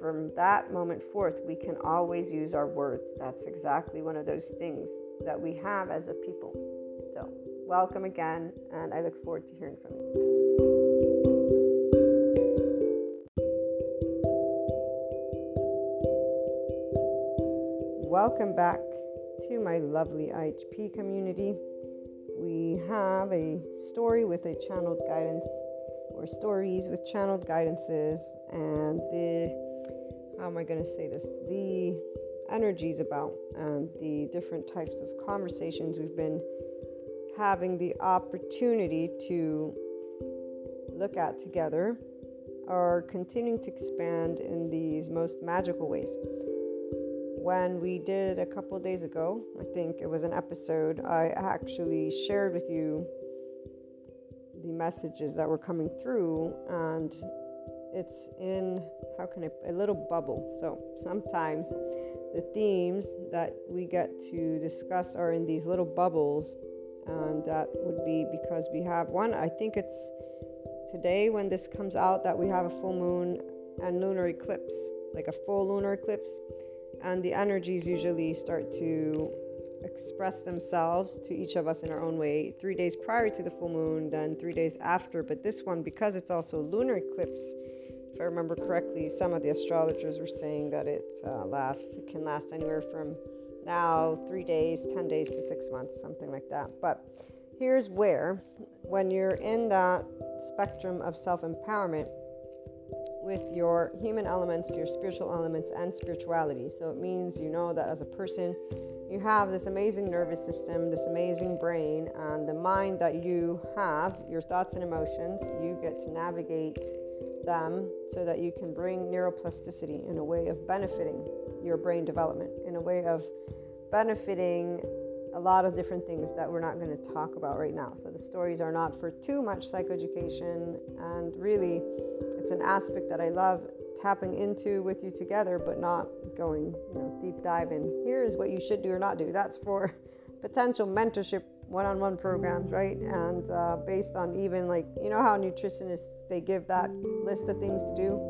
from that moment forth, we can always use our words. That's exactly one of those things that we have as a people. So, welcome again, and I look forward to hearing from you. Welcome back to my lovely IHP community. We have a story with a channeled guidance, or stories with channeled guidances, and the how am I going to say this? The energies about and the different types of conversations we've been having the opportunity to look at together are continuing to expand in these most magical ways. When we did a couple days ago, I think it was an episode, I actually shared with you the messages that were coming through, and it's in how can I a little bubble. So sometimes the themes that we get to discuss are in these little bubbles, and that would be because we have one, I think it's today when this comes out that we have a full moon and lunar eclipse, like a full lunar eclipse, and the energies usually start to express themselves to each of us in our own way three days prior to the full moon, then three days after. But this one, because it's also lunar eclipse, if I remember correctly, some of the astrologers were saying that it uh, lasts, it can last anywhere from now three days, 10 days to six months, something like that. But here's where, when you're in that spectrum of self empowerment with your human elements, your spiritual elements, and spirituality. So it means you know that as a person, you have this amazing nervous system, this amazing brain, and the mind that you have, your thoughts and emotions, you get to navigate them so that you can bring neuroplasticity in a way of benefiting your brain development, in a way of benefiting a lot of different things that we're not going to talk about right now. So the stories are not for too much psychoeducation, and really, it's an aspect that I love tapping into with you together, but not going, you know, deep dive in. Here's what you should do or not do. That's for potential mentorship one-on-one programs, right? And uh, based on even like you know how nutritionists they give that list of things to do.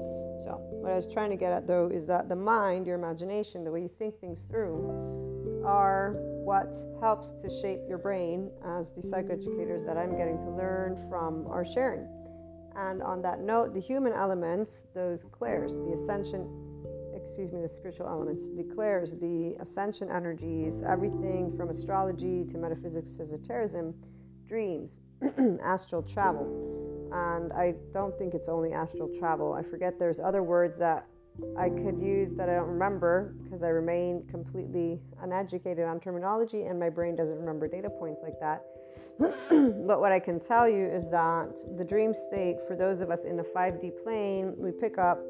So what I was trying to get at though is that the mind, your imagination, the way you think things through, are what helps to shape your brain as the psychoeducators that I'm getting to learn from are sharing. And on that note, the human elements, those clairs, the ascension, excuse me, the spiritual elements, the clairs the ascension energies, everything from astrology to metaphysics to esotericism, dreams, astral travel. And I don't think it's only astral travel. I forget there's other words that I could use that I don't remember because I remain completely uneducated on terminology and my brain doesn't remember data points like that. but what I can tell you is that the dream state, for those of us in a 5D plane, we pick up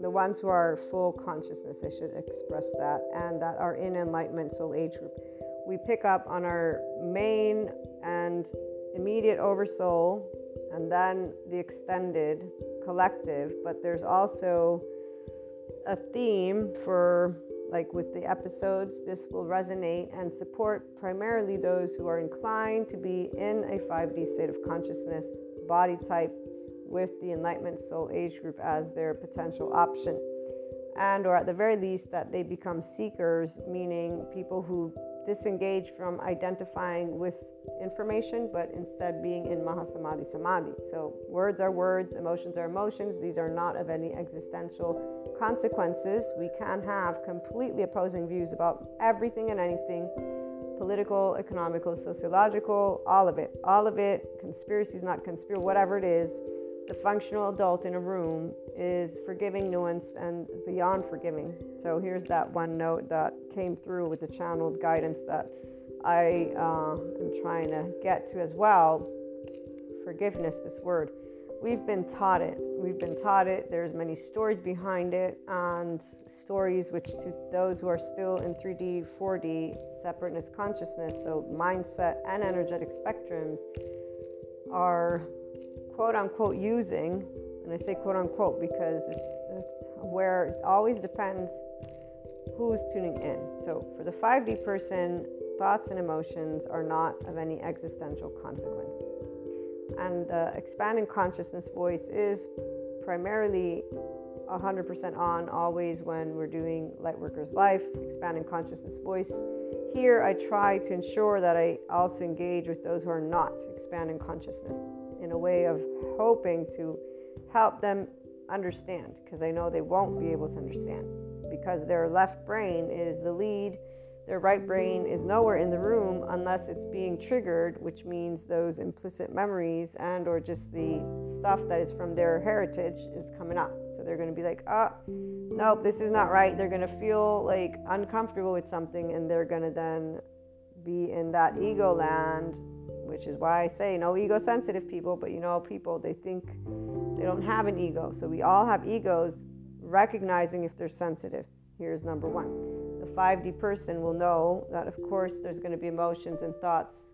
the ones who are full consciousness, I should express that, and that are in enlightenment soul age group. We pick up on our main and immediate oversoul, and then the extended collective, but there's also a theme for like with the episodes this will resonate and support primarily those who are inclined to be in a 5d state of consciousness body type with the enlightenment soul age group as their potential option and or at the very least that they become seekers meaning people who disengage from identifying with information, but instead being in Mahasamadhi Samadhi. So, words are words, emotions are emotions. These are not of any existential consequences. We can have completely opposing views about everything and anything political, economical, sociological, all of it. All of it, conspiracies, not conspiracy, whatever it is the functional adult in a room is forgiving, nuanced, and beyond forgiving. So here's that one note that came through with the channeled guidance that I uh, am trying to get to as well. Forgiveness, this word. We've been taught it. We've been taught it. There's many stories behind it, and stories which, to those who are still in 3D, 4D, separateness consciousness, so mindset and energetic spectrums, are quote unquote using, and I say quote unquote because it's, it's where it always depends who's tuning in. So for the 5D person, thoughts and emotions are not of any existential consequence. And the expanding consciousness voice is primarily 100% on always when we're doing Lightworkers Life, expanding consciousness voice. Here, I try to ensure that I also engage with those who are not expanding consciousness in a way of hoping to help them understand because I know they won't be able to understand because their left brain is the lead their right brain is nowhere in the room unless it's being triggered, which means those implicit memories and or just the stuff that is from their heritage is coming up. So they're going to be like, "Oh, nope, this is not right." They're going to feel like uncomfortable with something and they're going to then be in that ego land, which is why I say no ego sensitive people, but you know, people they think they don't have an ego. So we all have egos, recognizing if they're sensitive. Here's number 1 the 5D person will know that, of course, there's going to be emotions and thoughts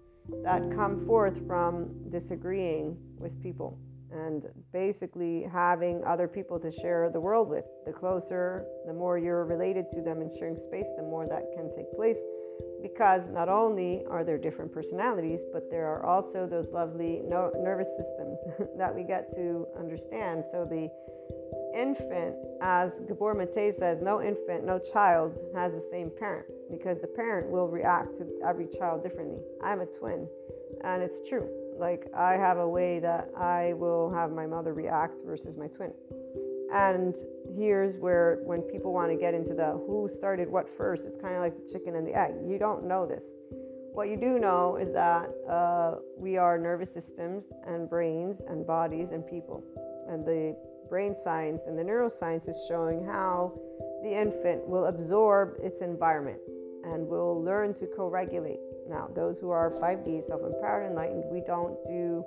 that come forth from disagreeing with people and basically having other people to share the world with. The closer, the more you're related to them and sharing space, the more that can take place. Because not only are there different personalities, but there are also those lovely no- nervous systems that we get to understand. So the infant, as Gabor Mate says, no infant, no child has the same parent because the parent will react to every child differently. I'm a twin, and it's true. Like, I have a way that I will have my mother react versus my twin. And here's where, when people want to get into the who started what first, it's kind of like the chicken and the egg. You don't know this. What you do know is that uh, we are nervous systems and brains and bodies and people. And the brain science and the neuroscience is showing how the infant will absorb its environment and will learn to co regulate. Now, those who are 5D, self empowered, enlightened, we don't do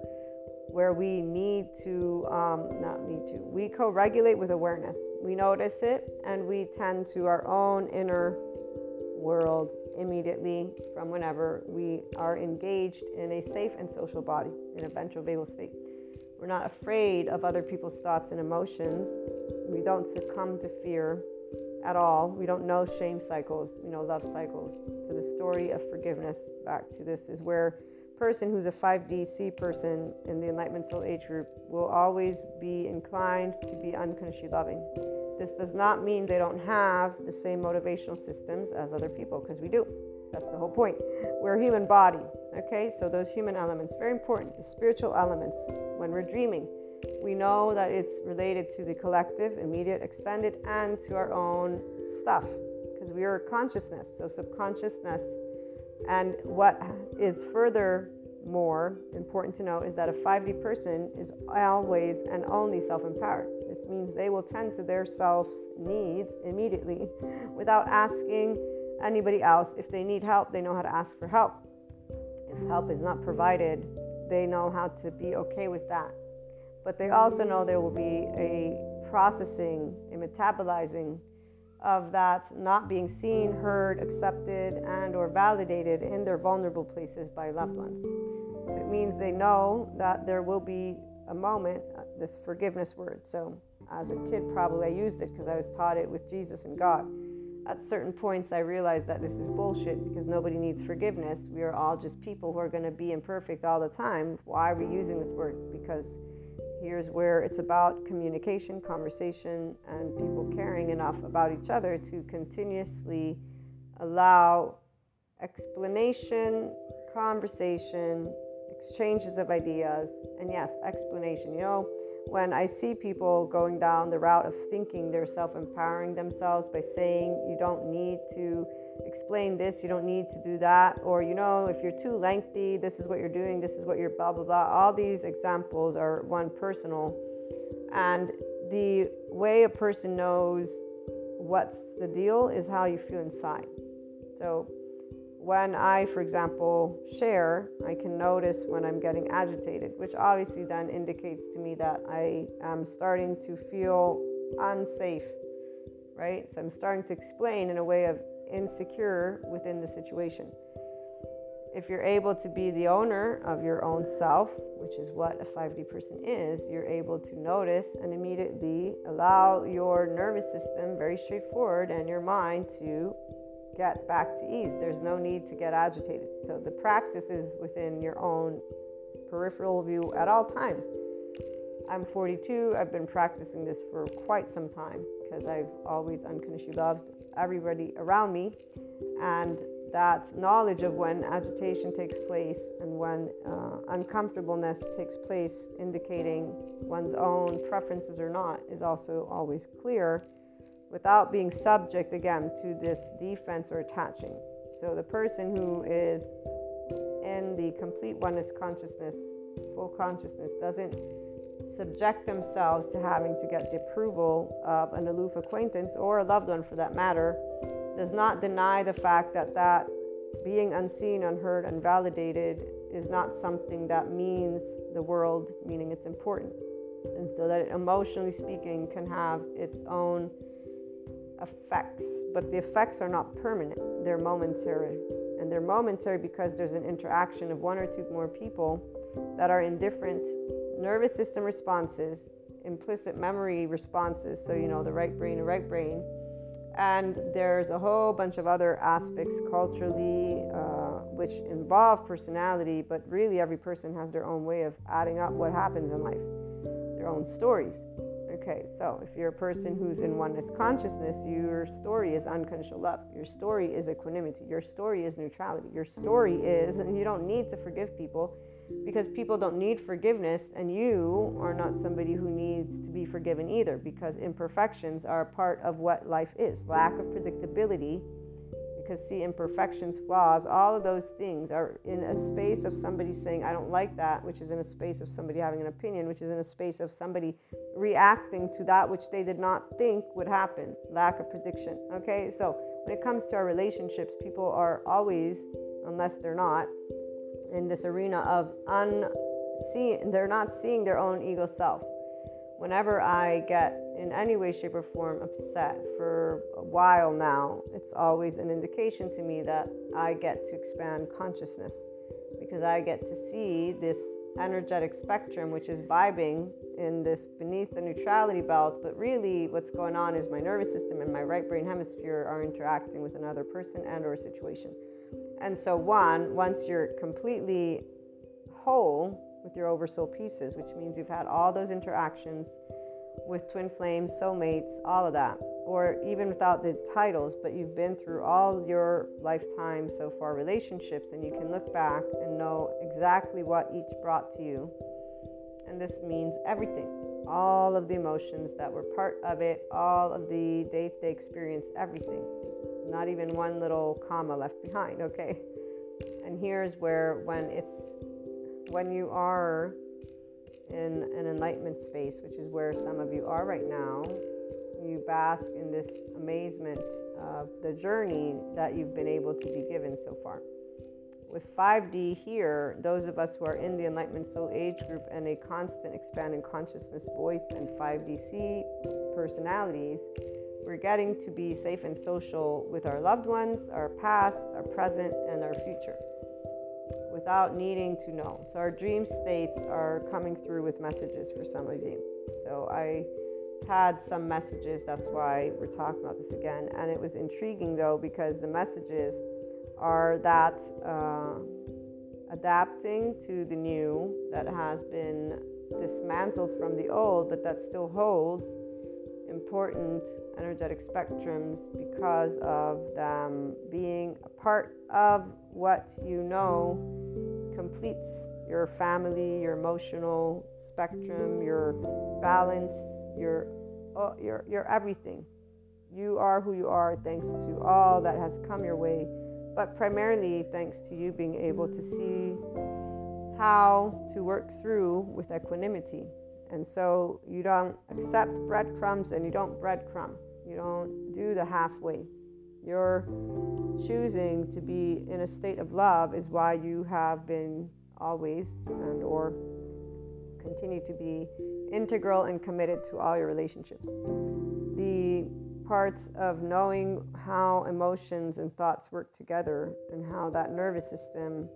where we need to, um, not need to, we co regulate with awareness. We notice it and we tend to our own inner world immediately from whenever we are engaged in a safe and social body in a ventral vagal state. We're not afraid of other people's thoughts and emotions. We don't succumb to fear at all. We don't know shame cycles, we know love cycles. So the story of forgiveness, back to this, is where person who's a 5DC person in the Enlightenment Soul Age group will always be inclined to be unconditionally loving. This does not mean they don't have the same motivational systems as other people, because we do. That's the whole point. We're a human body, okay? So those human elements, very important. The spiritual elements, when we're dreaming, we know that it's related to the collective, immediate, extended, and to our own stuff, because we are consciousness. So subconsciousness. And what is further more important to know is that a 5D person is always and only self empowered. This means they will tend to their self's needs immediately without asking anybody else. If they need help, they know how to ask for help. If help is not provided, they know how to be okay with that. But they also know there will be a processing, a metabolizing of that not being seen, heard, accepted, and or validated in their vulnerable places by loved ones. So it means they know that there will be a moment, uh, this forgiveness word. So as a kid, probably I used it because I was taught it with Jesus and God at certain points I realized that this is bullshit because nobody needs forgiveness. We are all just people who are going to be imperfect all the time. Why are we using this word? Because here's where it's about communication, conversation, and people caring enough about each other to continuously allow explanation, conversation, exchanges of ideas, and yes, explanation. You know, when I see people going down the route of thinking they're self empowering themselves by saying, you don't need to explain this, you don't need to do that, or, you know, if you're too lengthy, this is what you're doing, this is what you're blah, blah, blah. All these examples are one personal. And the way a person knows what's the deal is how you feel inside. So, when I, for example, share, I can notice when I'm getting agitated, which obviously then indicates to me that I am starting to feel unsafe, right? So I'm starting to explain in a way of insecure within the situation. If you're able to be the owner of your own self, which is what a 5D person is, you're able to notice and immediately allow your nervous system, very straightforward, and your mind to get back to ease. There's no need to get agitated. So the practice is within your own peripheral view at all times. I'm 42. I've been practicing this for quite some time because I've always unconditionally loved everybody around me. And that knowledge of when agitation takes place and when uh, uncomfortableness takes place, indicating one's own preferences or not, is also always clear without being subject again to this defense or attaching. So the person who is in the complete oneness consciousness, full consciousness, doesn't subject themselves to having to get the approval of an aloof acquaintance or a loved one for that matter, does not deny the fact that that being unseen, unheard, unvalidated is not something that means the world, meaning it's important. And so that emotionally speaking can have its own effects, but the effects are not permanent, they're momentary. And they're momentary because there's an interaction of one or two more people that are in different nervous system responses, implicit memory responses. So, you know, the right brain, the right brain. And there's a whole bunch of other aspects culturally, uh, which involve personality, but really every person has their own way of adding up what happens in life, their own stories. Okay, so if you're a person who's in oneness consciousness, your story is unconditional love. Your story is equanimity. Your story is neutrality. Your story is, and you don't need to forgive people because people don't need forgiveness, and you are not somebody who needs to be forgiven either because imperfections are part of what life is lack of predictability. Because, see, imperfections, flaws, all of those things are in a space of somebody saying, I don't like that, which is in a space of somebody having an opinion, which is in a space of somebody reacting to that which they did not think would happen. Lack of prediction. Okay, so when it comes to our relationships, people are always, unless they're not, in this arena of unseeing, they're not seeing their own ego self. Whenever I get in any way, shape, or form upset for a while now, it's always an indication to me that I get to expand consciousness because I get to see this energetic spectrum, which is vibing in this beneath the neutrality belt. But really, what's going on is my nervous system and my right brain hemisphere are interacting with another person and/or situation. And so, one, once you're completely whole with your oversoul pieces, which means you've had all those interactions with twin flames, soulmates, all of that, or even without the titles, but you've been through all your lifetime so far relationships, and you can look back and know exactly what each brought to you. And this means everything all of the emotions that were part of it, all of the day to day experience, everything not even one little comma left behind, okay? And here's where when it's when you are in an enlightenment space, which is where some of you are right now, you bask in this amazement of the journey that you've been able to be given so far. With 5D here, those of us who are in the Enlightenment Soul Age group and a constant expanding consciousness voice and 5DC personalities, we're getting to be safe and social with our loved ones, our past, our present, and our future without needing to know. So, our dream states are coming through with messages for some of you. So, I had some messages, that's why we're talking about this again. And it was intriguing though, because the messages are that uh, adapting to the new that has been dismantled from the old, but that still holds important energetic spectrums because of them being a part of what you know completes your family, your emotional spectrum, your balance, your oh, your your everything. You are who you are thanks to all that has come your way, but primarily thanks to you being able to see how to work through with equanimity and so you don't accept breadcrumbs and you don't breadcrumb. You don't do the halfway. You're choosing to be in a state of love is why you have been always and or continue to be integral and committed to all your relationships. The parts of knowing how emotions and thoughts work together and how that nervous system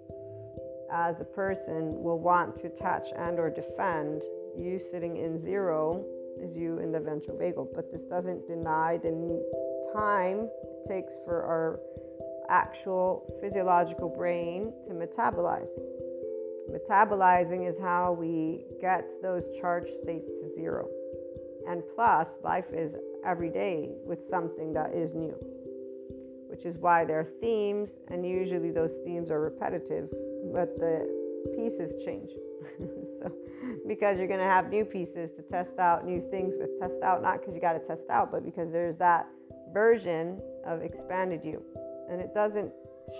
as a person will want to attach and or defend you sitting in zero is you in the ventral vagal. But this doesn't deny the time it takes for our actual physiological brain to metabolize. Metabolizing is how we get those charged states to zero. And plus, life is every day with something that is new, which is why there are themes, and usually those themes are repetitive, but the pieces change. because you're going to have new pieces to test out new things with test out not because you got to test out but because there's that version of expanded you and it doesn't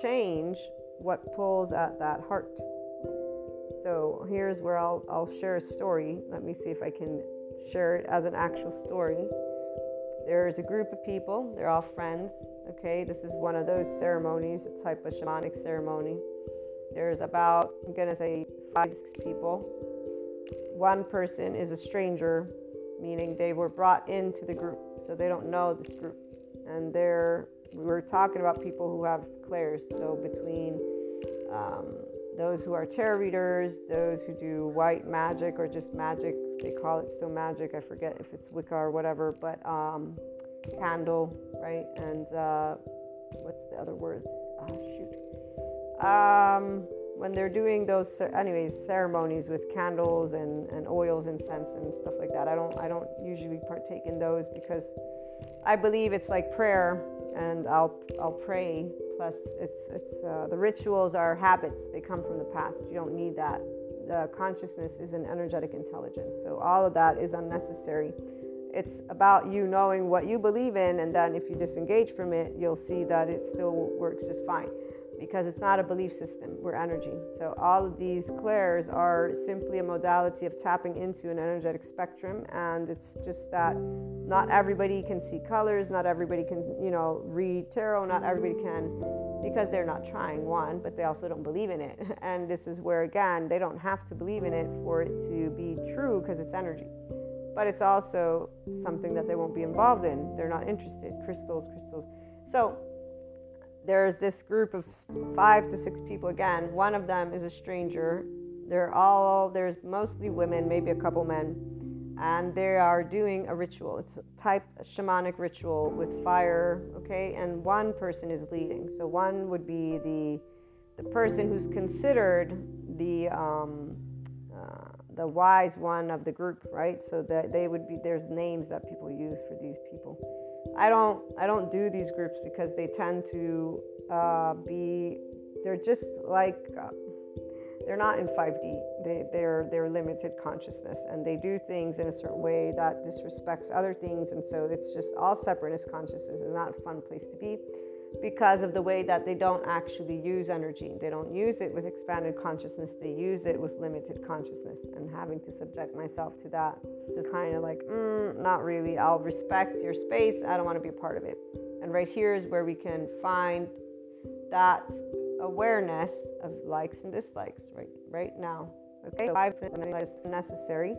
change what pulls at that heart. So here's where I'll, I'll share a story. Let me see if I can share it as an actual story. There's a group of people, they're all friends. Okay, this is one of those ceremonies, a type of shamanic ceremony. There's about, I'm gonna say, five, six people. One person is a stranger, meaning they were brought into the group, so they don't know this group. And they're, we were talking about people who have clairs, so between um, those who are tarot readers, those who do white magic or just magic, they call it still magic. I forget if it's Wicca or whatever, but um, candle, right? And uh, what's the other words? Oh, shoot. Um, when they're doing those, anyways, ceremonies with candles and, and oils and scents and stuff like that. I don't, I don't usually partake in those because I believe it's like prayer, and I'll, I'll pray. Plus, it's, it's uh, the rituals are habits. They come from the past. You don't need that. The consciousness is an energetic intelligence. So all of that is unnecessary it's about you knowing what you believe in, and then if you disengage from it, you'll see that it still works just fine because it's not a belief system, we're energy. So, all of these clairs are simply a modality of tapping into an energetic spectrum, and it's just that not everybody can see colors, not everybody can, you know, read tarot, not everybody can because they're not trying one, but they also don't believe in it. And this is where, again, they don't have to believe in it for it to be true because it's energy but it's also something that they won't be involved in. They're not interested. Crystals, crystals. So there's this group of five to six people again. One of them is a stranger. They're all, there's mostly women, maybe a couple men, and they are doing a ritual. It's a type a shamanic ritual with fire, okay? And one person is leading. So one would be the the person who's considered the um, uh, the wise one of the group, right? So that they would be there's names that people use for these people. I don't I don't do these groups because they tend to uh, be they're just like uh, they're not in 5D. They they're they're limited consciousness and they do things in a certain way that disrespects other things and so it's just all separateness consciousness is not a fun place to be because of the way that they don't actually use energy. They don't use it with expanded consciousness, they use it with limited consciousness. And having to subject myself to that is kind of like, mm, not really. I'll respect your space, I don't want to be a part of it. And right here is where we can find that awareness of likes and dislikes right right now. Okay, five things necessary.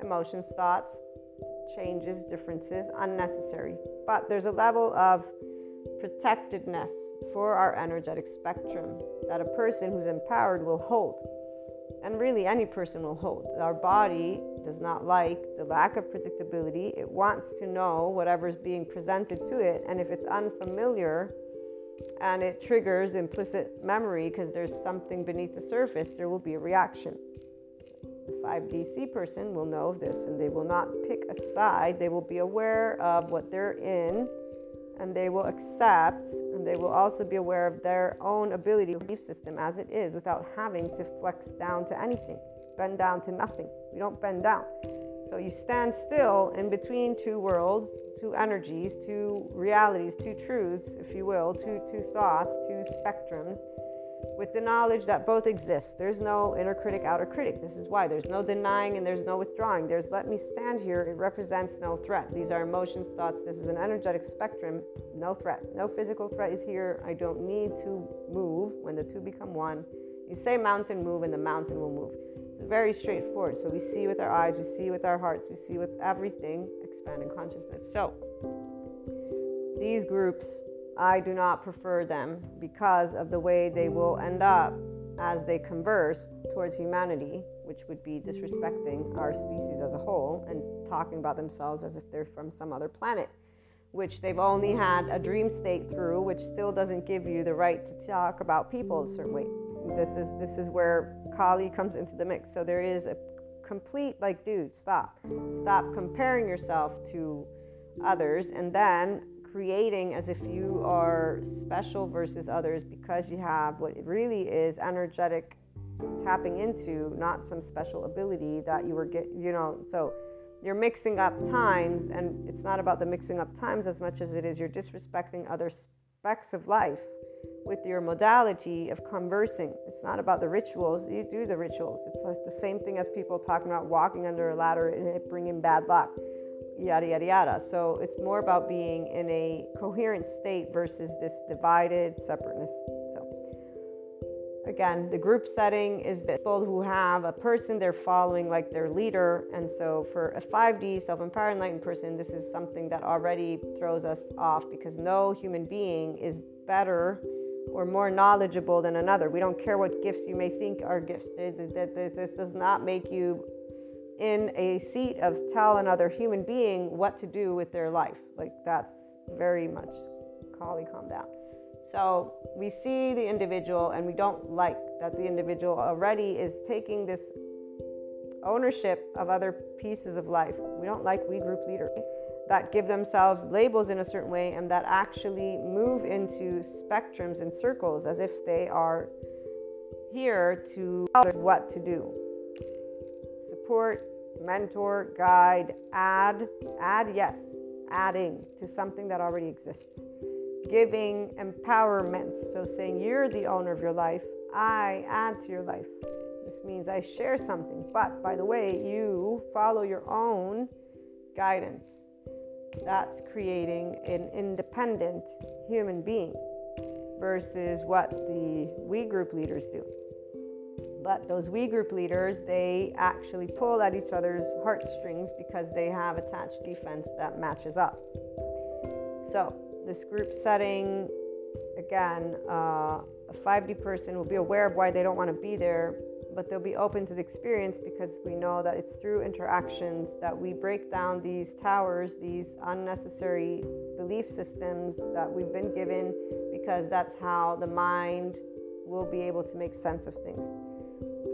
Emotions, thoughts, changes, differences, unnecessary. But there's a level of protectedness for our energetic spectrum that a person who's empowered will hold. And really, any person will hold. Our body does not like the lack of predictability. It wants to know whatever is being presented to it. And if it's unfamiliar and it triggers implicit memory because there's something beneath the surface, there will be a reaction. The 5DC person will know this and they will not pick a side. They will be aware of what they're in and they will accept and they will also be aware of their own ability belief system as it is without having to flex down to anything bend down to nothing. We don't bend down. So you stand still in between two worlds two energies two realities two truths if you will two two thoughts two spectrums with the knowledge that both exist. There's no inner critic, outer critic. This is why there's no denying and there's no withdrawing. There's let me stand here. It represents no threat. These are emotions, thoughts. This is an energetic spectrum. No threat. No physical threat is here. I don't need to move when the two become one. You say mountain move and the mountain will move. It's very straightforward. So we see with our eyes, we see with our hearts, we see with everything expanding consciousness. So these groups I do not prefer them because of the way they will end up as they converse towards humanity, which would be disrespecting our species as a whole and talking about themselves as if they're from some other planet, which they've only had a dream state through, which still doesn't give you the right to talk about people a certain way. This is this is where Kali comes into the mix. So there is a complete like, dude, stop, stop comparing yourself to others, and then creating as if you are special versus others because you have what really is energetic tapping into, not some special ability that you were get, you know, so you're mixing up times and it's not about the mixing up times as much as it is you're disrespecting other specks of life with your modality of conversing. It's not about the rituals. You do the rituals. It's like the same thing as people talking about walking under a ladder and it bringing bad luck, yada, yada, yada. So it's more about being in a coherent state versus this divided separateness. So again, the group setting is this people who have a person they're following like their leader. And so for a 5D self empowered enlightened person, this is something that already throws us off because no human being is better or more knowledgeable than another. We don't care what gifts you may think are gifts. This does not make you in a seat of tell another human being what to do with their life. Like that's very much Kali, calm down. So we see the individual and we don't like that the individual already is taking this ownership of other pieces of life. We don't like we group leader that give themselves labels in a certain way and that actually move into spectrums and circles as if they are here to tell us what to do. Support, mentor, guide, add, add, yes, adding to something that already exists. Giving empowerment, so saying you're the owner of your life, I add to your life. This means I share something, but by the way, you follow your own guidance that's creating an independent human being versus what the we group leaders do. But those we group leaders, they actually pull at each other's heartstrings because they have attached defense that matches up. So, this group setting, again, uh, a 5D person will be aware of why they don't want to be there, but they'll be open to the experience because we know that it's through interactions that we break down these towers, these unnecessary belief systems that we've been given, because that's how the mind will be able to make sense of things.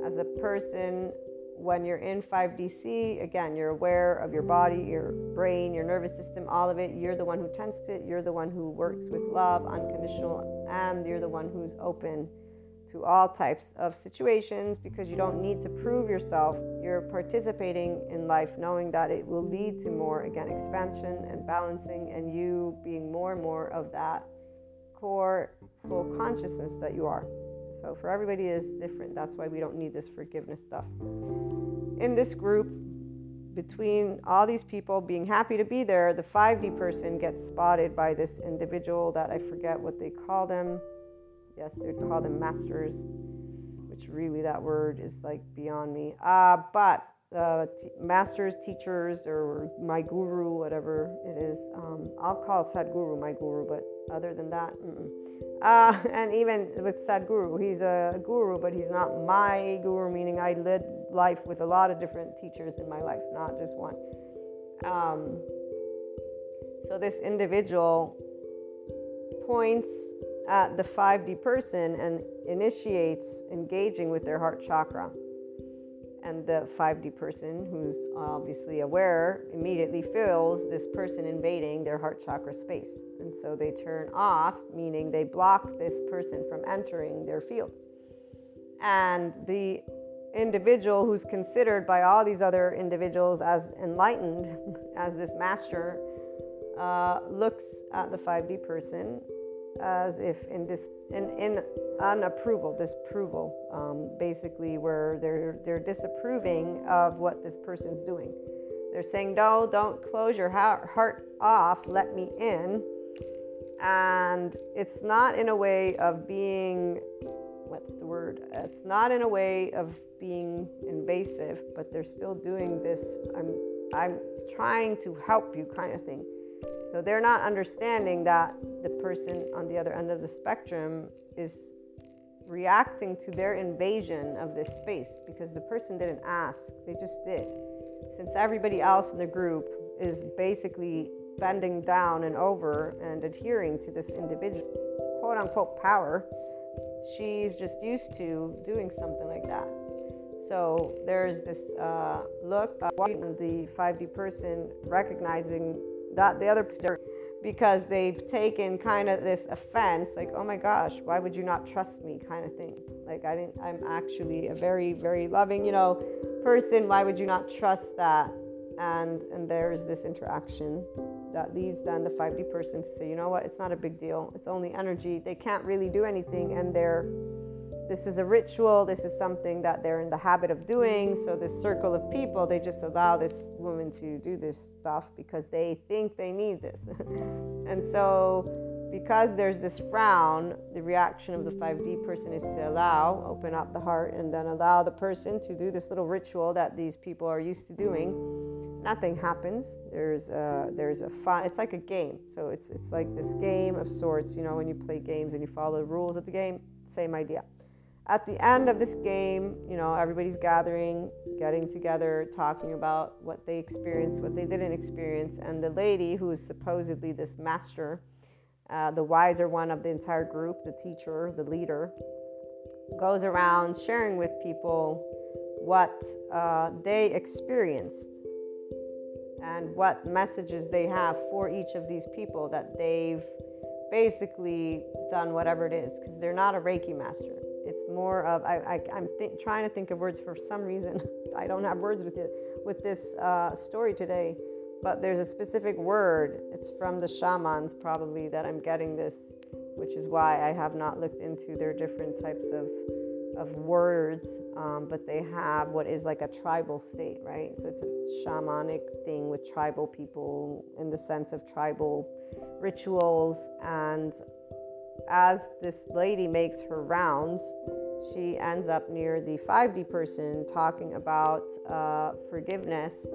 As a person, when you're in 5DC, again, you're aware of your body, your brain, your nervous system, all of it. You're the one who tends to it. You're the one who works with love, unconditional, and you're the one who's open to all types of situations because you don't need to prove yourself. You're participating in life knowing that it will lead to more, again, expansion and balancing, and you being more and more of that core full consciousness that you are. So for everybody is different. That's why we don't need this forgiveness stuff. In this group, between all these people being happy to be there, the 5D person gets spotted by this individual that I forget what they call them yes, they'd call them masters, which really that word is like beyond me. Uh, but uh, t- masters, teachers, or my guru, whatever it is. Um, I'll call Sadhguru my guru, but other than that, uh, and even with Sadhguru, he's a guru, but he's not my guru, meaning I led life with a lot of different teachers in my life, not just one. Um, so this individual points at the 5D person and initiates engaging with their heart chakra. And the 5D person, who's obviously aware, immediately feels this person invading their heart chakra space. And so they turn off, meaning they block this person from entering their field. And the individual who's considered by all these other individuals as enlightened, as this master, uh, looks at the 5D person as if in this in, in unapproval, disapproval, um, basically where they're they're disapproving of what this person's doing. They're saying, "No, don't close your heart off. Let me in." And it's not in a way of being what's the word? It's not in a way of being invasive, but they're still doing this. I'm I'm trying to help you kind of thing. So they're not understanding that the person on the other end of the spectrum is reacting to their invasion of this space because the person didn't ask, they just did. Since everybody else in the group is basically bending down and over and adhering to this individual's quote unquote power, she's just used to doing something like that. So there's this uh, look, uh, the 5D person recognizing that the other because they've taken kind of this offense like oh my gosh why would you not trust me? kind of thing. Like i didn't i'm actually a very very loving you know person. Why would you not trust that? And and there's this interaction that leads then the 5D person to say, you know what, it's not a big deal. It's only energy. They can't really do anything, and they're this is a ritual. This is something that they're in the habit of doing. So this circle of people, they just allow this woman to do this stuff because they think they need this. and so because there's this frown, the reaction of the 5D person is to allow, open up the heart, and then allow the person to do this little ritual that these people are used to doing nothing happens. There's a, there's a fun. It's like a game. So it's it's like this game of sorts. You know, when you play games and you follow the rules of the game, same idea. At the end of this game, you know, everybody's gathering, getting together, talking about what they experienced, what they didn't experience, and the lady who is supposedly this master, uh, the wiser one of the entire group, the teacher, the leader, goes around sharing with people what uh, they experienced and what messages they have for each of these people that they've basically done whatever it is. Because they're not a reiki master it's more of I, am th- trying to think of words for some reason i don't have words with it with this uh, story today but there's a specific word it's from the shamans probably that i'm getting this which is why i have not looked into their different types of of words, um, but they have what is like a tribal state, right? So it's a shamanic thing with tribal people in the sense of tribal rituals. And as this lady makes her rounds, she ends up near the 5D person talking about uh, forgiveness.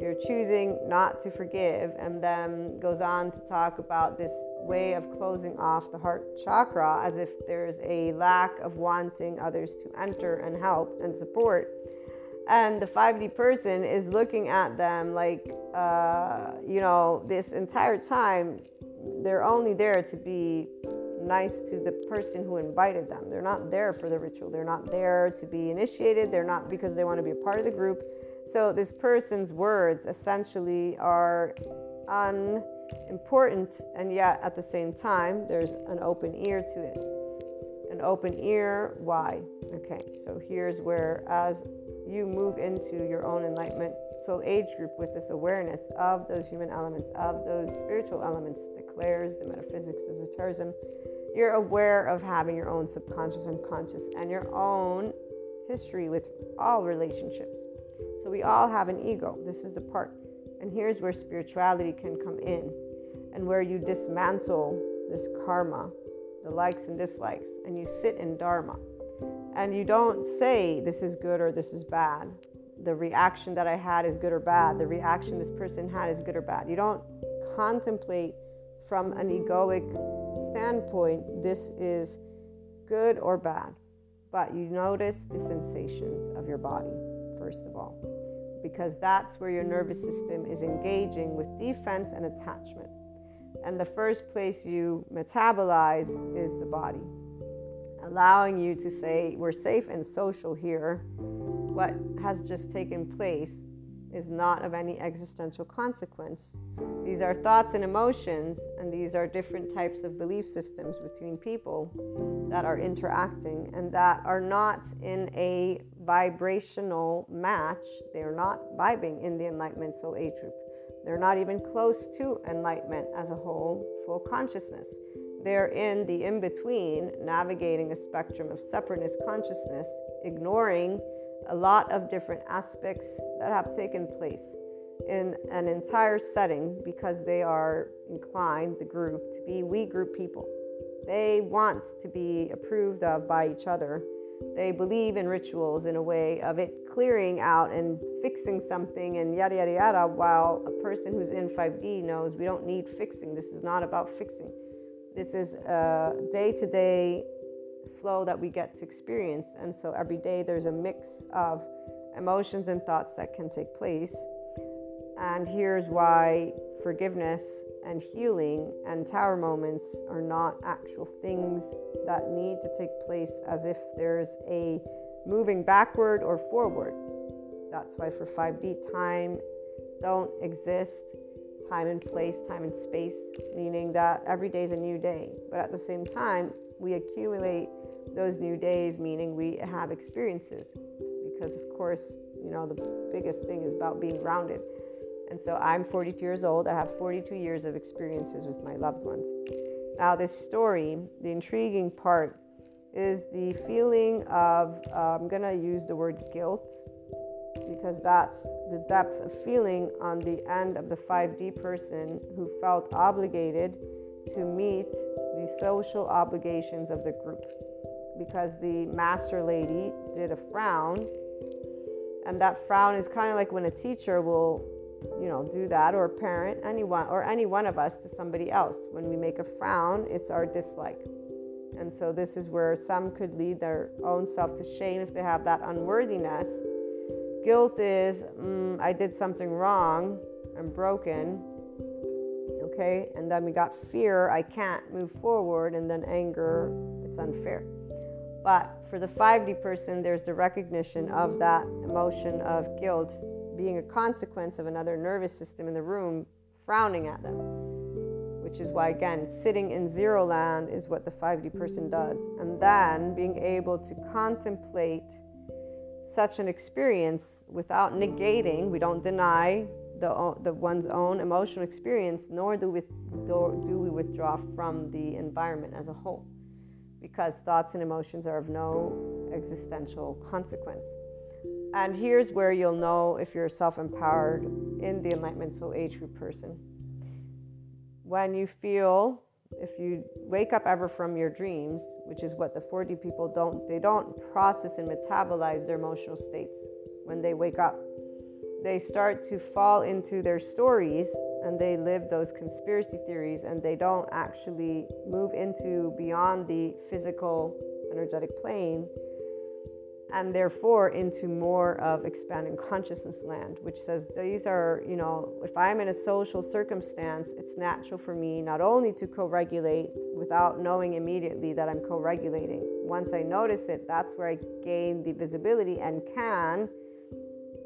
You're choosing not to forgive, and then goes on to talk about this way of closing off the heart chakra as if there's a lack of wanting others to enter and help and support. And the 5D person is looking at them like, uh, you know, this entire time, they're only there to be nice to the person who invited them. They're not there for the ritual. They're not there to be initiated. They're not because they want to be a part of the group. So this person's words essentially are unimportant, and yet at the same time, there's an open ear to it. An open ear, why? Okay, so here's where, as you move into your own enlightenment soul age group with this awareness of those human elements, of those spiritual elements, the clairs, the metaphysics, the esotericism, you're aware of having your own subconscious and conscious and your own history with all relationships. So we all have an ego. This is the part. And here's where spirituality can come in and where you dismantle this karma, the likes and dislikes, and you sit in dharma. And you don't say this is good or this is bad. The reaction that I had is good or bad. The reaction this person had is good or bad. You don't contemplate from an egoic standpoint, this is good or bad. But you notice the sensations of your body, first of all, because that's where your nervous system is engaging with defense and attachment. And the first place you metabolize is the body, allowing you to say, We're safe and social here. What has just taken place is not of any existential consequence. These are thoughts and emotions, and these are different types of belief systems between people that are interacting and that are not in a vibrational match. They are not vibing in the Enlightenment Soul Age group. They're not even close to enlightenment as a whole, full consciousness. They're in the in between, navigating a spectrum of separateness consciousness, ignoring a lot of different aspects that have taken place in an entire setting because they are inclined, the group, to be we group people. They want to be approved of by each other. They believe in rituals in a way of it clearing out and fixing something and yada yada yada, while a person who's in 5D knows we don't need fixing. This is not about fixing. This is a day to day flow that we get to experience. And so every day there's a mix of emotions and thoughts that can take place. And here's why forgiveness and healing and tower moments are not actual things that need to take place as if there's a moving backward or forward. That's why for 5D, time don't exist. Time and place, time and space, meaning that every day is a new day. But at the same time, we accumulate those new days, meaning we have experiences. Because, of course, you know, the biggest thing is about being grounded. And so I'm 42 years old. I have 42 years of experiences with my loved ones. Now, this story, the intriguing part is the feeling of, uh, I'm going to use the word guilt because that's the depth of feeling on the end of the 5D person who felt obligated to meet the social obligations of the group because the master lady did a frown. And that frown is kind of like when a teacher will you know do that or a parent anyone or any one of us to somebody else. When we make a frown it's our dislike. And so this is where some could lead their own self to shame if they have that unworthiness. Guilt is mm, i did something wrong i'm broken okay? And then we got fear i can't move forward and then anger it's unfair but for the 5D person, there's the recognition of that emotion of guilt being a consequence of another nervous system in the room frowning at them. Which is why, again, sitting in zero land is what the 5D person does. And then being able to contemplate such an experience without negating, we don't deny the, the one's own emotional experience, nor do we, do, do we withdraw from the environment as a whole because thoughts and emotions are of no existential consequence. And here's where you'll know if you're self empowered in the Enlightenment Soul Age group person. When you feel, if you wake up ever from your dreams, which is what the 4D people don't, they don't process and metabolize their emotional states when they wake up. They start to fall into their stories and they live those conspiracy theories and they don't actually move into beyond the physical energetic plane and therefore into more of expanding consciousness land which says these are you know if i'm in a social circumstance it's natural for me not only to co-regulate without knowing immediately that i'm co-regulating. Once i notice it that's where i gain the visibility and can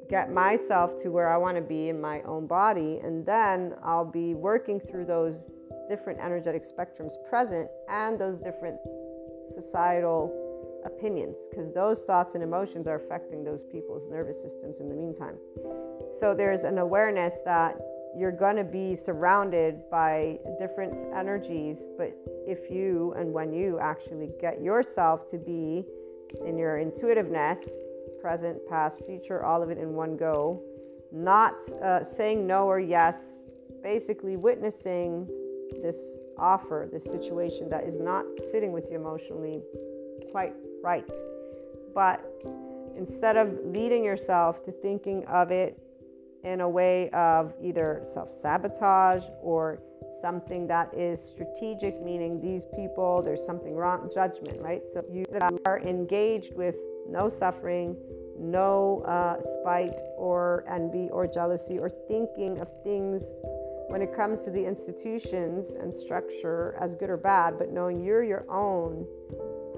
get myself to where I want to be in my own body. And then I'll be working through those different energetic spectrums present and those different societal opinions because those thoughts and emotions are affecting those people's nervous systems in the meantime. So there's an awareness that you're going to be surrounded by different energies, but if you and when you actually get yourself to be in your intuitiveness present, past, future, all of it in one go. Not uh, saying no or yes, basically witnessing this offer, this situation that is not sitting with you emotionally quite right. But instead of leading yourself to thinking of it in a way of either self sabotage or something that is strategic, meaning these people, there's something wrong, judgment, right? So you are engaged with no suffering, no uh, spite or envy or jealousy or thinking of things when it comes to the institutions and structure as good or bad, but knowing you're your own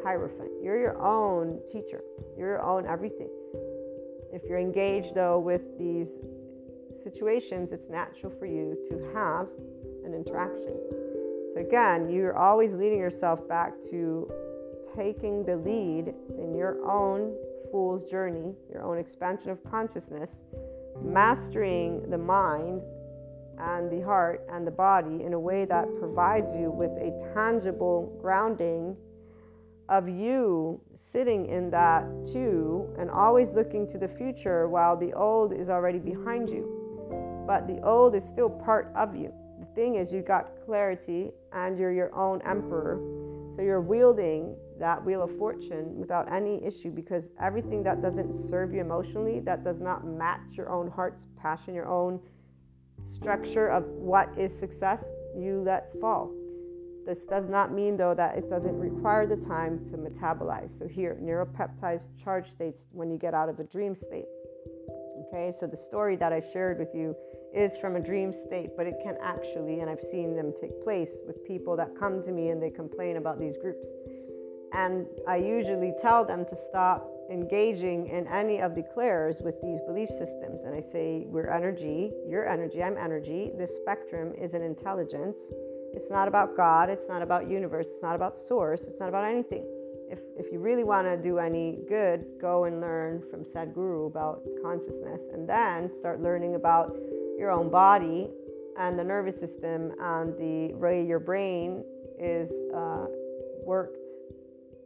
hierophant, you're your own teacher, you're your own everything. If you're engaged though with these situations, it's natural for you to have an interaction. So again, you're always leading yourself back to taking the lead in your own fool's journey, your own expansion of consciousness, mastering the mind and the heart and the body in a way that provides you with a tangible grounding of you sitting in that too and always looking to the future while the old is already behind you. But the old is still part of you. The thing is, you got clarity and you're your own emperor. So you're wielding that wheel of fortune without any issue because everything that doesn't serve you emotionally, that does not match your own heart's passion, your own structure of what is success, you let fall. This does not mean, though, that it doesn't require the time to metabolize. So, here, neuropeptides charge states when you get out of a dream state. Okay, so the story that I shared with you is from a dream state, but it can actually, and I've seen them take place with people that come to me and they complain about these groups. And I usually tell them to stop engaging in any of the clairs with these belief systems. And I say, We're energy, you're energy, I'm energy. This spectrum is an intelligence. It's not about God, it's not about universe, it's not about source, it's not about anything. If, if you really want to do any good, go and learn from Sadhguru about consciousness and then start learning about your own body and the nervous system and the way your brain is uh, worked,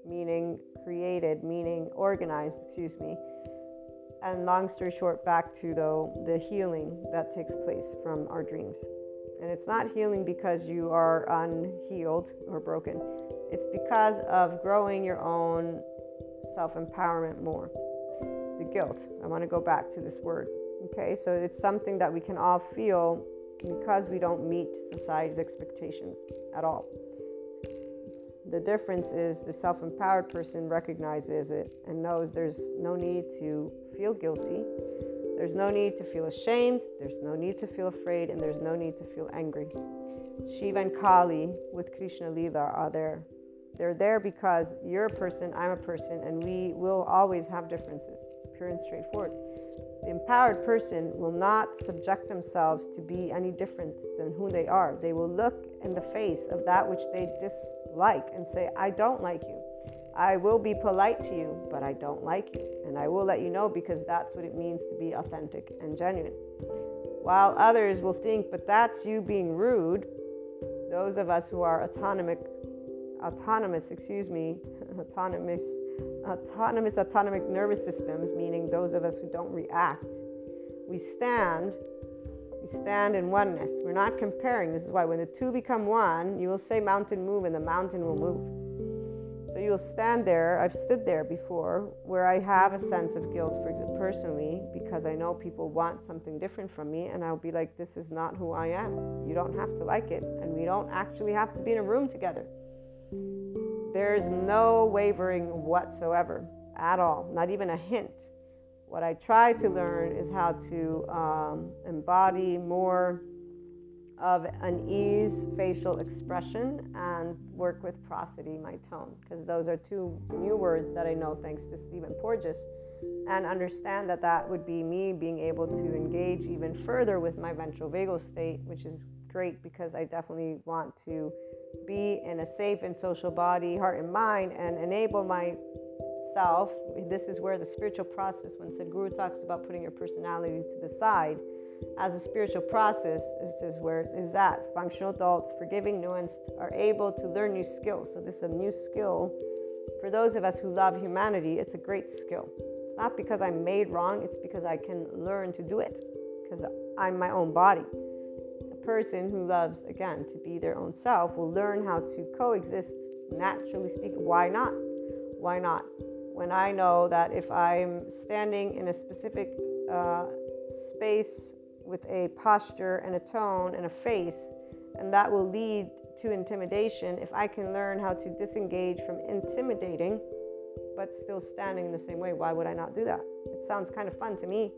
meaning created, meaning organized, excuse me. And long story short, back to though the healing that takes place from our dreams. And it's not healing because you are unhealed or broken. It's because of growing your own self empowerment more. The guilt. I want to go back to this word. Okay, so it's something that we can all feel because we don't meet society's expectations at all. The difference is the self empowered person recognizes it and knows there's no need to feel guilty, there's no need to feel ashamed, there's no need to feel afraid, and there's no need to feel angry. Shiva and Kali with Krishna Lila are there. They're there because you're a person, I'm a person, and we will always have differences, pure and straightforward. The empowered person will not subject themselves to be any different than who they are. They will look in the face of that which they dislike and say, I don't like you. I will be polite to you, but I don't like you. And I will let you know because that's what it means to be authentic and genuine. While others will think, but that's you being rude, those of us who are autonomic, autonomous, excuse me, autonomous autonomous autonomic nervous systems, meaning those of us who don't react. We stand, we stand in oneness. We're not comparing. This is why when the two become one, you will say mountain move and the mountain will move. So you will stand there. I've stood there before where I have a sense of guilt for personally because I know people want something different from me and I'll be like this is not who I am. You don't have to like it and we don't actually have to be in a room together. There's no wavering whatsoever at all, not even a hint. What I try to learn is how to um, embody more of an ease facial expression and work with prosody, my tone, because those are two new words that I know thanks to Stephen Porges, and understand that that would be me being able to engage even further with my ventral vagal state, which is great because I definitely want to be in a safe and social body, heart, and mind, and enable myself. This is where the spiritual process, when Sadhguru talks about putting your personality to the side, as a spiritual process, this is where is at. Functional adults, forgiving, nuanced, are able to learn new skills. So, this is a new skill for those of us who love humanity. It's a great skill. It's not because I'm made wrong, it's because I can learn to do it because I'm my own body person who loves, again, to be their own self will learn how to coexist, naturally speaking. Why not? Why not? When I know that if I'm standing in a specific uh, space with a posture and a tone and a face, and that will lead to intimidation, if I can learn how to disengage from intimidating, but still standing in the same way, why would I not do that? It sounds kind of fun to me.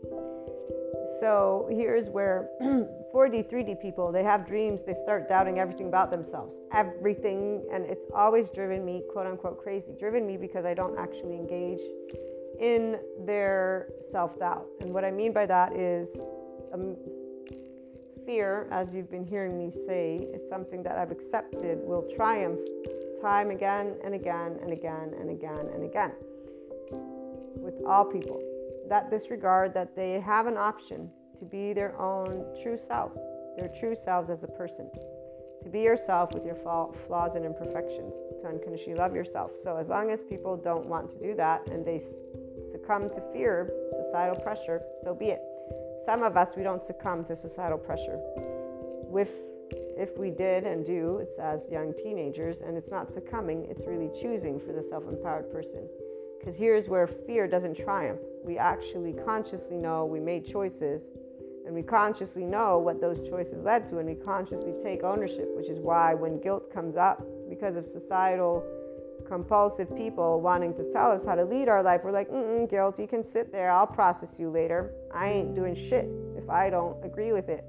So here's where 4D, 3D people, they have dreams, they start doubting everything about themselves. Everything, and it's always driven me, quote unquote, crazy. Driven me because I don't actually engage in their self doubt. And what I mean by that is um, fear, as you've been hearing me say, is something that I've accepted will triumph time again and again and again and again and again with all people that disregard that they have an option to be their own true selves, their true selves as a person, to be yourself with your flaws and imperfections, to unconditionally love yourself. So, as long as people don't want to do that and they succumb to fear, societal pressure, so be it. Some of us, we don't succumb to societal pressure. With if we did and do, it's as young teenagers, and it's not succumbing, it's really choosing for the self empowered person. Because here's where fear doesn't triumph. We actually consciously know we made choices and we consciously know what those choices led to and we consciously take ownership, which is why when guilt comes up because of societal compulsive people wanting to tell us how to lead our life, we're like, mm guilt, you can sit there, I'll process you later. I ain't doing shit if I don't agree with it.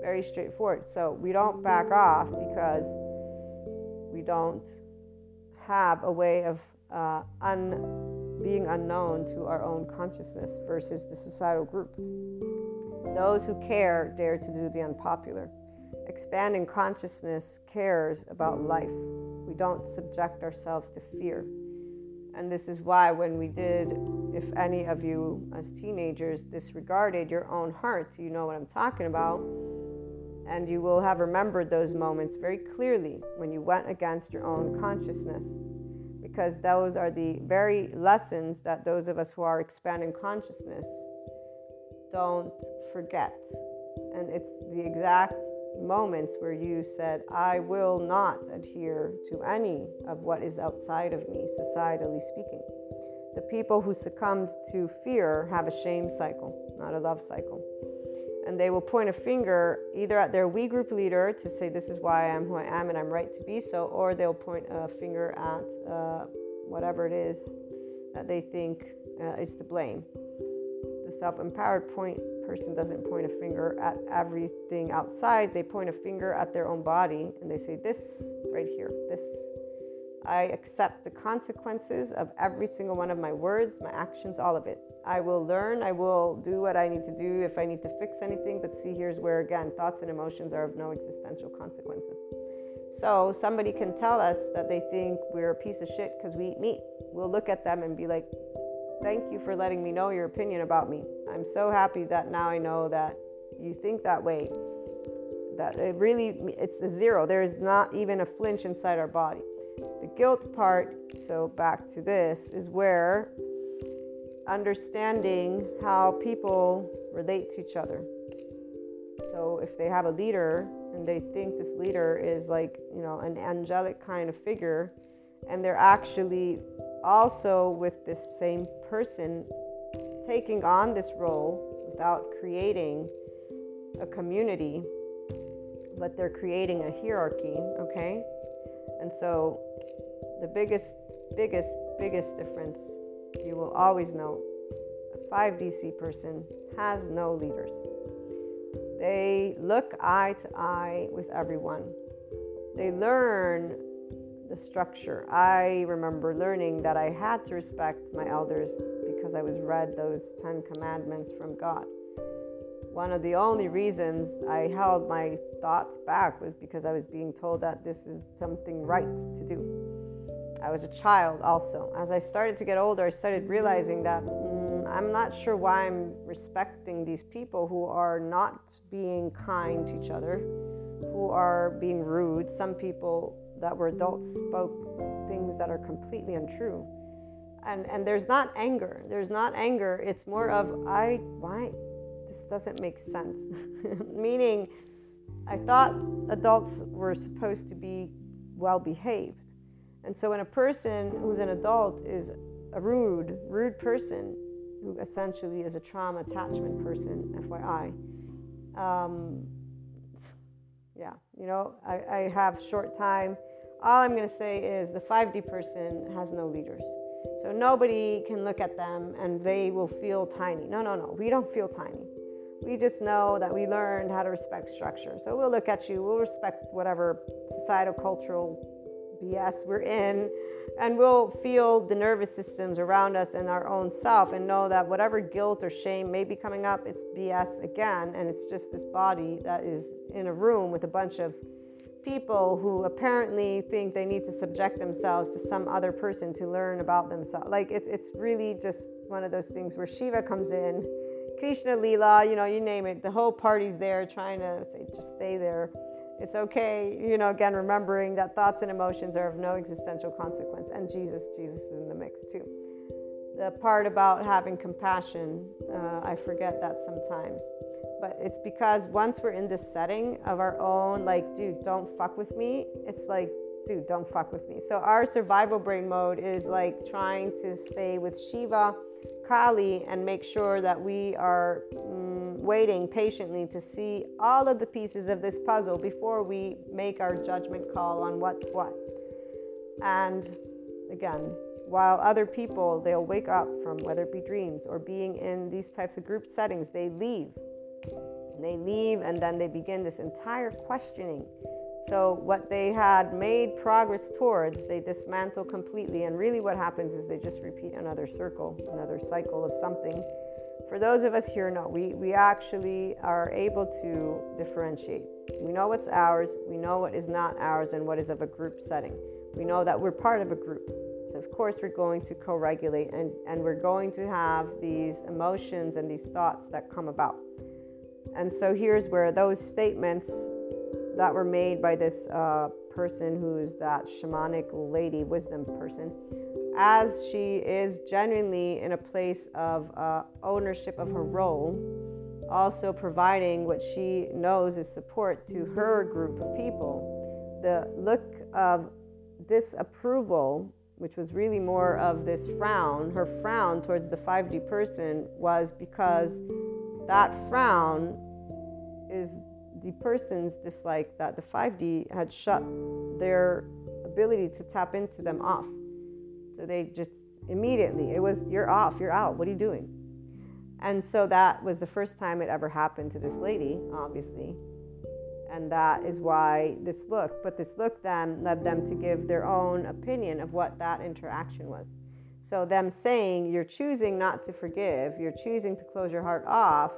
Very straightforward. So we don't back off because we don't have a way of uh, un, being unknown to our own consciousness versus the societal group. Those who care dare to do the unpopular. Expanding consciousness cares about life. We don't subject ourselves to fear. And this is why, when we did, if any of you as teenagers disregarded your own heart, you know what I'm talking about. And you will have remembered those moments very clearly when you went against your own consciousness. Because those are the very lessons that those of us who are expanding consciousness don't forget. And it's the exact moments where you said, I will not adhere to any of what is outside of me, societally speaking. The people who succumbed to fear have a shame cycle, not a love cycle. And they will point a finger either at their we group leader to say, This is why I am who I am and I'm right to be so, or they'll point a finger at uh, whatever it is that they think uh, is to blame. The self empowered point person doesn't point a finger at everything outside, they point a finger at their own body and they say, This right here, this. I accept the consequences of every single one of my words, my actions, all of it. I will learn, I will do what I need to do if I need to fix anything, but see, here's where again, thoughts and emotions are of no existential consequences. So somebody can tell us that they think we're a piece of shit because we eat meat. We'll look at them and be like, thank you for letting me know your opinion about me. I'm so happy that now I know that you think that way. That it really, it's a zero. There is not even a flinch inside our body. The guilt part, so back to this, is where understanding how people relate to each other. So if they have a leader and they think this leader is like, you know, an angelic kind of figure, and they're actually also with this same person taking on this role without creating a community, but they're creating a hierarchy, okay? And so the biggest, biggest, biggest difference you will always know a 5DC person has no leaders. They look eye to eye with everyone. They learn the structure. I remember learning that I had to respect my elders because I was read those 10 commandments from God. One of the only reasons I held my thoughts back was because I was being told that this is something right to do. I was a child also. As I started to get older, I started realizing that mm, I'm not sure why I'm respecting these people who are not being kind to each other, who are being rude. Some people that were adults spoke things that are completely untrue. And, and there's not anger. There's not anger. It's more of, I, why? This doesn't make sense. Meaning, I thought adults were supposed to be well behaved. And so when a person who's an adult is a rude, rude person, who essentially is a trauma attachment person, FYI, um, yeah, you know, I, I have short time. All I'm going to say is the 5D person has no leaders. So nobody can look at them and they will feel tiny. No, no, no. We don't feel tiny. We just know that we learned how to respect structure. So we'll look at you, we'll respect whatever societal, cultural BS we're in, and we'll feel the nervous systems around us and our own self and know that whatever guilt or shame may be coming up, it's BS again, and it's just this body that is in a room with a bunch of people who apparently think they need to subject themselves to some other person to learn about themselves. Like it, it's really just one of those things where Shiva comes in, Krishna Lila, you know, you name it. The whole party's there trying to say, just stay there. It's okay, you know, again, remembering that thoughts and emotions are of no existential consequence. And Jesus, Jesus is in the mix too. The part about having compassion, uh, I forget that sometimes. But it's because once we're in this setting of our own, like, dude, don't fuck with me, it's like, dude, don't fuck with me. So our survival brain mode is like trying to stay with Shiva, Kali, and make sure that we are. Mm, waiting patiently to see all of the pieces of this puzzle before we make our judgment call on what's what. And again, while other people they'll wake up from whether it be dreams or being in these types of group settings, they leave. They leave and then they begin this entire questioning. So, what they had made progress towards, they dismantle completely. And really, what happens is they just repeat another circle, another cycle of something for those of us here, no, we, we actually are able to differentiate. We know what's ours, we know what is not ours, and what is of a group setting. We know that we're part of a group. So, of course, we're going to co regulate and, and we're going to have these emotions and these thoughts that come about. And so, here's where those statements that were made by this uh, person who's that shamanic lady, wisdom person, as she is genuinely in a place of uh, ownership of her role, also providing what she knows is support to her group of people. The look of disapproval, which was really more of this frown, her frown towards the 5D person was because that frown is the person's dislike that the 5D had shut their ability to tap into them off. So they just immediately, it was, you're off, you're out, what are you doing? And so that was the first time it ever happened to this lady, obviously. And that is why this look, but this look then led them to give their own opinion of what that interaction was. So, them saying, You're choosing not to forgive, you're choosing to close your heart off,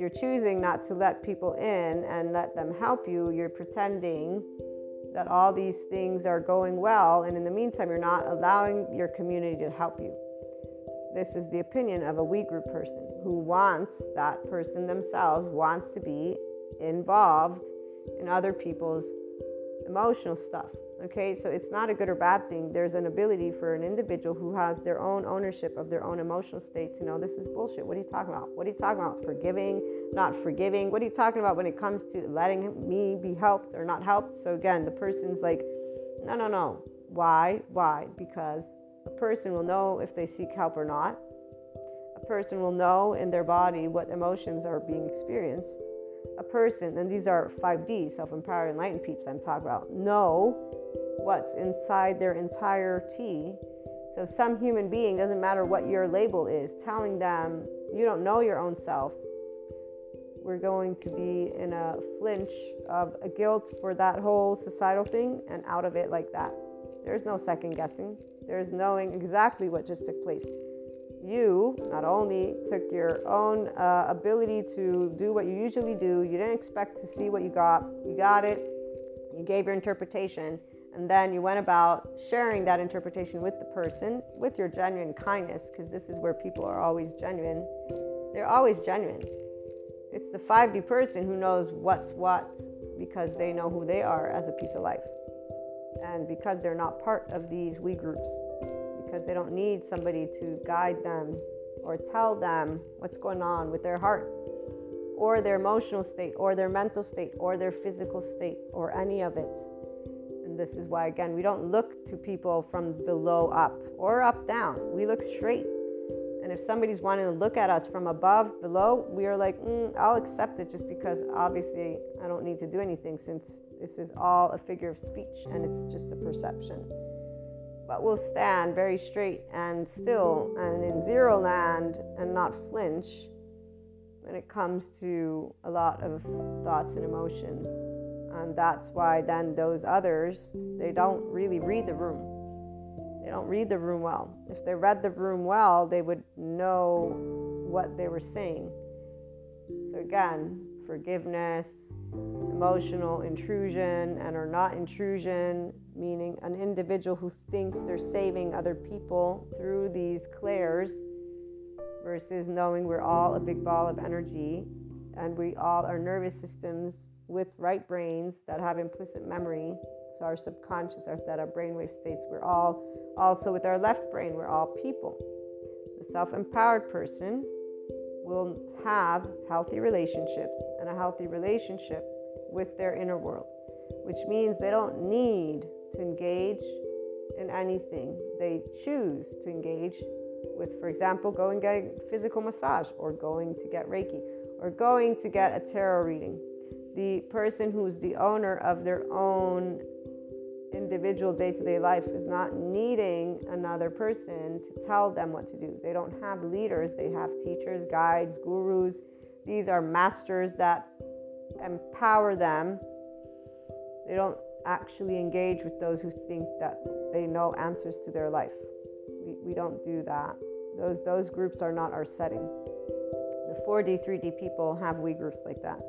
you're choosing not to let people in and let them help you, you're pretending that all these things are going well, and in the meantime, you're not allowing your community to help you. This is the opinion of a we group person who wants that person themselves wants to be involved in other people's emotional stuff. Okay, so it's not a good or bad thing. There's an ability for an individual who has their own ownership of their own emotional state to know this is bullshit. What are you talking about? What are you talking about? Forgiving, not forgiving? What are you talking about when it comes to letting me be helped or not helped? So again, the person's like, no, no, no. Why? Why? Because a person will know if they seek help or not. A person will know in their body what emotions are being experienced. A person, and these are 5D, self empowered enlightened peeps I'm talking about, know what's inside their entire T. So, some human being, doesn't matter what your label is, telling them you don't know your own self, we're going to be in a flinch of a guilt for that whole societal thing and out of it like that. There's no second guessing, there's knowing exactly what just took place. You not only took your own uh, ability to do what you usually do, you didn't expect to see what you got, you got it, you gave your interpretation, and then you went about sharing that interpretation with the person with your genuine kindness, because this is where people are always genuine. They're always genuine. It's the 5D person who knows what's what because they know who they are as a piece of life. And because they're not part of these we groups, because they don't need somebody to guide them or tell them what's going on with their heart or their emotional state or their mental state or their physical state or any of it. This is why, again, we don't look to people from below up or up down. We look straight. And if somebody's wanting to look at us from above, below, we are like, mm, I'll accept it just because obviously I don't need to do anything since this is all a figure of speech and it's just a perception. But we'll stand very straight and still and in zero land and not flinch when it comes to a lot of thoughts and emotions. That's why then those others, they don't really read the room they don't read the room well. If they read the room well, they would know what they were saying. So, again, forgiveness, emotional intrusion, and or not intrusion, meaning an individual who thinks they're saving other people through these clairs, versus knowing we're all a big ball of energy and we all are nervous systems with right brains that have implicit memory so our subconscious, our theta brainwave states, we're all also with our left brain, we're all people. The self empowered person will have healthy relationships and a healthy relationship with their inner world, which means they don't need to engage in anything. They choose to engage with, for example, going get physical massage or going to get Reiki or going to get a tarot reading. The person who's the owner of their own individual day to day life is not needing another person to tell them what to do. They don't have leaders, they have teachers, guides, gurus. These are masters that empower them. They don't actually engage with those who think that they know answers to their life. We, we don't do that. Those, those groups are not our setting. The 4D, 3D people have we groups like that.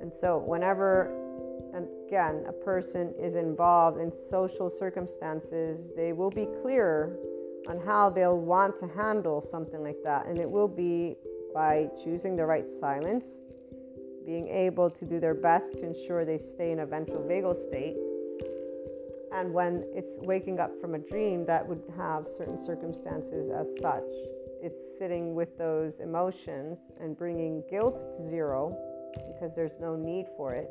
And so, whenever again a person is involved in social circumstances, they will be clearer on how they'll want to handle something like that. And it will be by choosing the right silence, being able to do their best to ensure they stay in a ventral vagal state. And when it's waking up from a dream that would have certain circumstances as such, it's sitting with those emotions and bringing guilt to zero because there's no need for it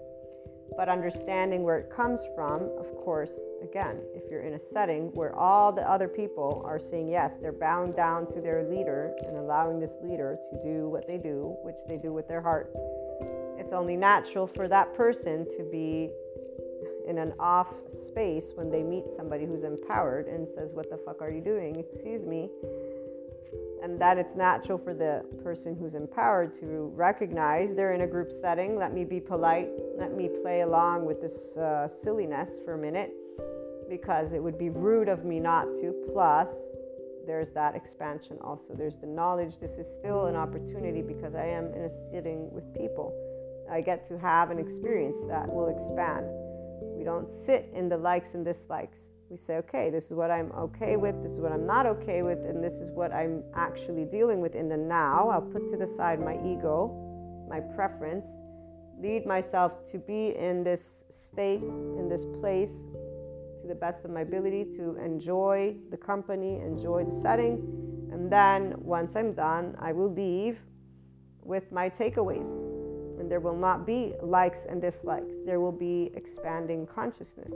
but understanding where it comes from, of course, again, if you're in a setting where all the other people are saying yes, they're bound down to their leader and allowing this leader to do what they do, which they do with their heart, it's only natural for that person to be in an off space when they meet somebody who's empowered and says, What the fuck are you doing? Excuse me and that it's natural for the person who's empowered to recognize they're in a group setting. Let me be polite. Let me play along with this uh, silliness for a minute because it would be rude of me not to. Plus, there's that expansion also. There's the knowledge. This is still an opportunity because I am in a sitting with people. I get to have an experience that will expand. We don't sit in the likes and dislikes we say, okay, this is what I'm okay with, this is what I'm not okay with, and this is what I'm actually dealing with in the now. I'll put to the side my ego, my preference, lead myself to be in this state, in this place, to the best of my ability to enjoy the company, enjoy the setting. And then once I'm done, I will leave with my takeaways. And there will not be likes and dislikes, there will be expanding consciousness.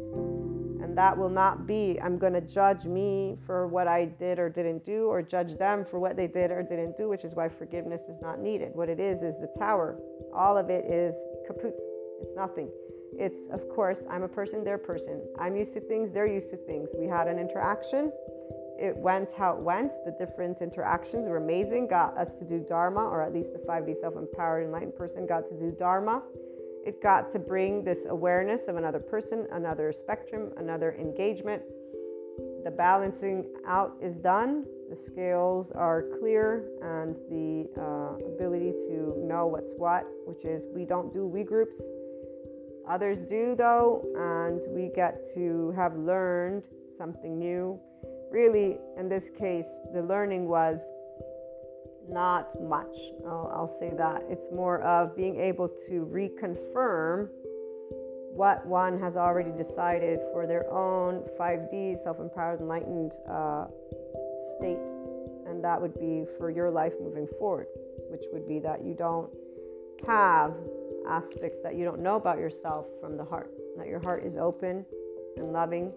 And that will not be, I'm going to judge me for what I did or didn't do, or judge them for what they did or didn't do, which is why forgiveness is not needed. What it is, is the tower. All of it is kaput. It's nothing. It's, of course, I'm a person, they're a person. I'm used to things, they're used to things. We had an interaction. It went how it went. The different interactions were amazing, got us to do Dharma, or at least the 5D self empowered enlightened person got to do Dharma. It got to bring this awareness of another person, another spectrum, another engagement. The balancing out is done, the scales are clear, and the uh, ability to know what's what, which is we don't do we groups. Others do, though, and we get to have learned something new. Really, in this case, the learning was not much. I'll, I'll, say that. It's more of being able to reconfirm what one has already decided for their own 5D, self empowered, enlightened uh, state. And that would be for your life moving forward, which would be that you don't have aspects that you don't know about yourself from the heart, that your heart is open and loving,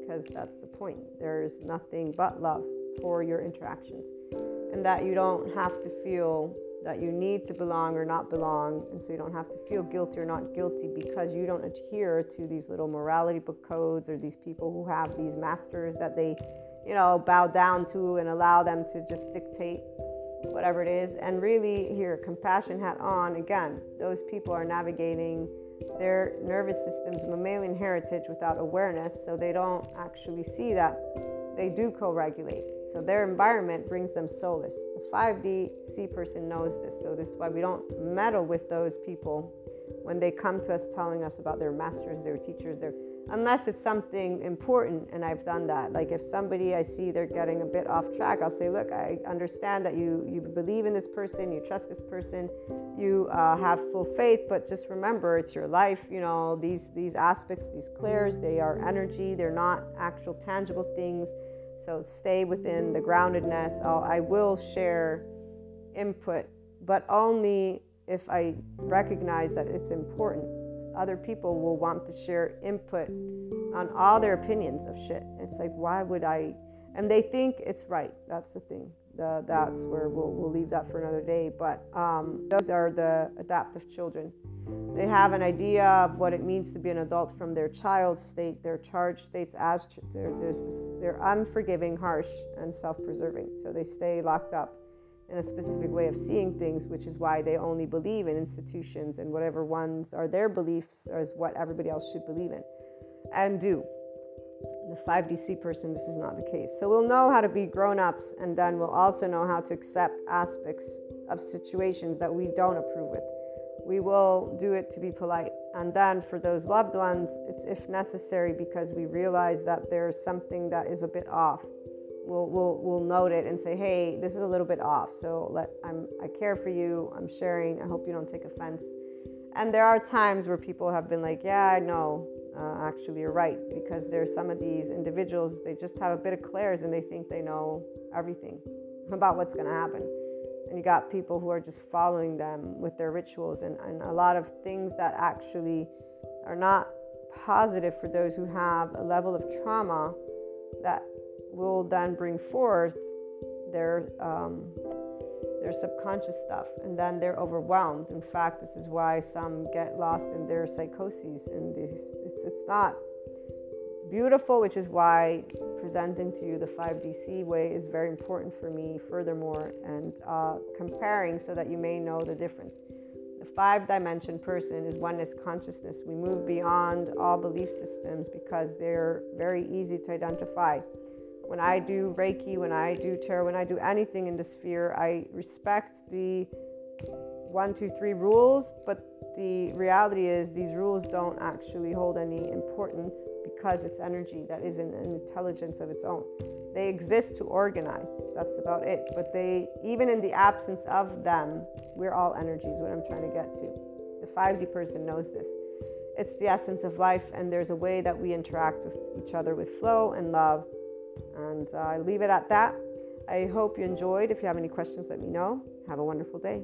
because that's the point. There's nothing but love for your interactions and that you don't have to feel that you need to belong or not belong, and so you don't have to feel guilty or not guilty because you don't adhere to these little morality book codes or these people who have these masters that they, you know, bow down to and allow them to just dictate whatever it is. And really, here, compassion hat on again, those people are navigating their nervous system's mammalian heritage without awareness, so they don't actually see that they do co regulate. So their environment brings them solace. The 5D C person knows this. So this is why we don't meddle with those people when they come to us telling us about their masters, their teachers, their unless it's something important and I've done that. Like if somebody I see they're getting a bit off track, I'll say, look, I understand that you you believe in this person, you trust this person, you uh, have full faith, but just remember it's your life. You know these these aspects, these clairs, they are energy. They're not actual tangible things. So stay within the groundedness. I'll, I will share input, but only if I recognize that it's important. Other people will want to share input on all their opinions of shit. It's like, why would I? And they think it's right. That's the thing. That's where we'll, we'll leave that for another day. But um, those are the adaptive children. They have an idea of what it means to be an adult from their child state, their charged states as they're, just, they're unforgiving, harsh, and self-preserving. So they stay locked up in a specific way of seeing things, which is why they only believe in institutions and whatever ones are their beliefs is what everybody else should believe in and do. The 5DC person, this is not the case. So we'll know how to be grown ups, and then we'll also know how to accept aspects of situations that we don't approve with we will do it to be polite. And then for those loved ones, it's if necessary because we realize that there's something that is a bit off. We'll, we'll, we'll note it and say, hey, this is a little bit off. So let, I'm, I care for you. I'm sharing. I hope you don't take offense. And there are times where people have been like, yeah, I know. Uh, actually, you're right. Because there's some of these individuals, they just have a bit of clairs and they think they know everything about what's going to happen and you got people who are just following them with their rituals and, and a lot of things that actually are not positive for those who have a level of trauma that will then bring forth their um, their subconscious stuff and then they're overwhelmed in fact this is why some get lost in their psychoses and this it's, it's not beautiful, which is why presenting to you the 5DC way is very important for me, furthermore, and uh, comparing so that you may know the difference. The five dimension person is oneness consciousness. We move beyond all belief systems because they're very easy to identify. When I do Reiki, when I do tarot, when I do anything in the sphere, I respect the one, two, three rules, but the reality is these rules don't actually hold any importance because it's energy that is an, intelligence of its own. They exist to organize. That's about it. But they, even in the absence of them, we're all energies. What I'm trying to get to. The 5D person knows this. It's the essence of life, and there's a way that we interact with each other with flow and love. And uh, I leave it at that. I hope you enjoyed. If you have any questions, let me know. Have a wonderful day.